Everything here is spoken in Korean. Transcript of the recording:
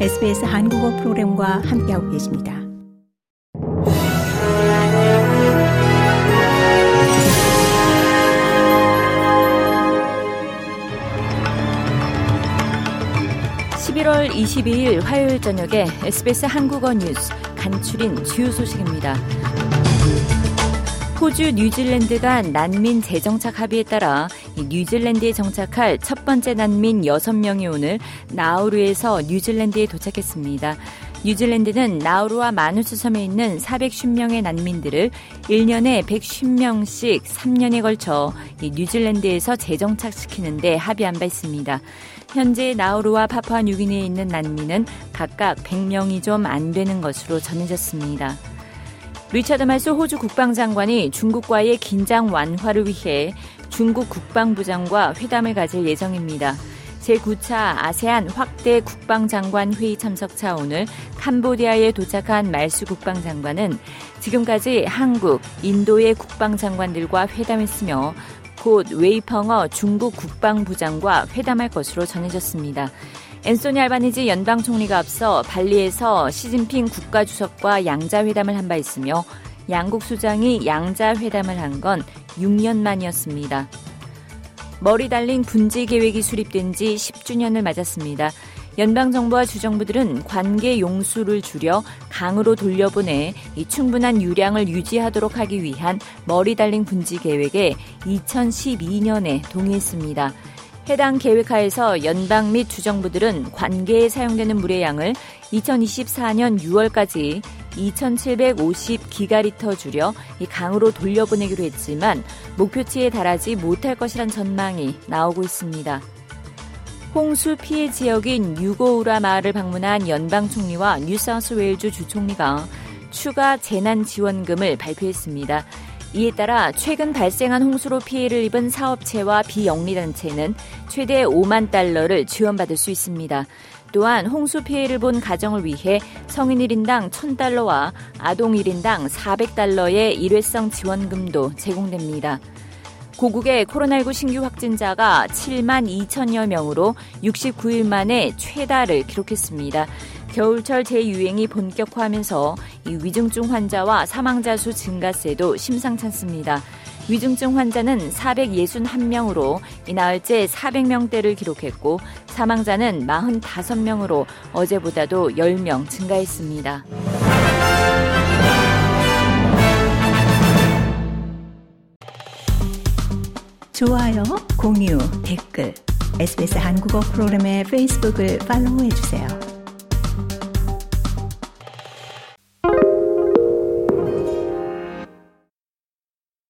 SBS 한국어 프로그램과 함께하고 계십니다. (11월 22일) 화요일 저녁에 SBS 한국어 뉴스 간추린 주요 소식입니다. 호주, 뉴질랜드가 난민 재정착 합의에 따라 뉴질랜드에 정착할 첫 번째 난민 6명이 오늘 나우루에서 뉴질랜드에 도착했습니다. 뉴질랜드는 나우루와 마누스 섬에 있는 410명의 난민들을 1년에 110명씩 3년에 걸쳐 뉴질랜드에서 재정착시키는데 합의한 바 있습니다. 현재 나우루와 파푸아 뉴기니에 있는 난민은 각각 100명이 좀 안 되는 것으로 전해졌습니다. 리차드 말스 호주 국방장관이 중국과의 긴장 완화를 위해 중국 국방부장과 회담을 가질 예정입니다. 제9차 아세안 확대 국방장관 회의 참석차 오늘 캄보디아에 도착한 말수 국방장관은 지금까지 한국, 인도의 국방장관들과 회담했으며 곧 웨이펑어 중국 국방부장과 회담할 것으로 전해졌습니다. 앤소니 알바니지 연방 총리가 앞서 발리에서 시진핑 국가주석과 양자회담을 한 바 있으며 양국 수장이 양자 회담을 한 건 6년 만이었습니다. 머리 달린 분지 계획이 수립된 지 10주년을 맞았습니다. 연방정부와 주정부들은 관계 용수를 줄여 강으로 돌려보내 충분한 유량을 유지하도록 하기 위한 머리 달린 분지 계획에 2012년에 동의했습니다. 해당 계획하에서 연방 및 주정부들은 관계에 사용되는 물의 양을 2024년 6월까지 2,750기가리터 줄여 이 강으로 돌려보내기로 했지만 목표치에 달하지 못할 것이란 전망이 나오고 있습니다. 홍수 피해 지역인 유고우라 마을을 방문한 연방 총리와 뉴사우스웨일주 주총리가 추가 재난 지원금을 발표했습니다. 이에 따라 최근 발생한 홍수로 피해를 입은 사업체와 비영리단체는 최대 5만 달러를 지원받을 수 있습니다. 또한 홍수 피해를 본 가정을 위해 성인 1인당 1000달러와 아동 1인당 400달러의 일회성 지원금도 제공됩니다. 고국의 코로나19 신규 확진자가 7만 2천여 명으로 69일 만에 최다를 기록했습니다. 겨울철 재유행이 본격화하면서 이 위중증 환자와 사망자 수 증가세도 심상찮습니다. 위중증 환자는 461명으로 이나흘째 400명대를 기록했고 사망자는 45명으로 어제보다도 10명 증가했습니다. 좋아요, 공유, 댓글, SBS 한국어 프로그램의 페이스북을 팔로우해 주세요.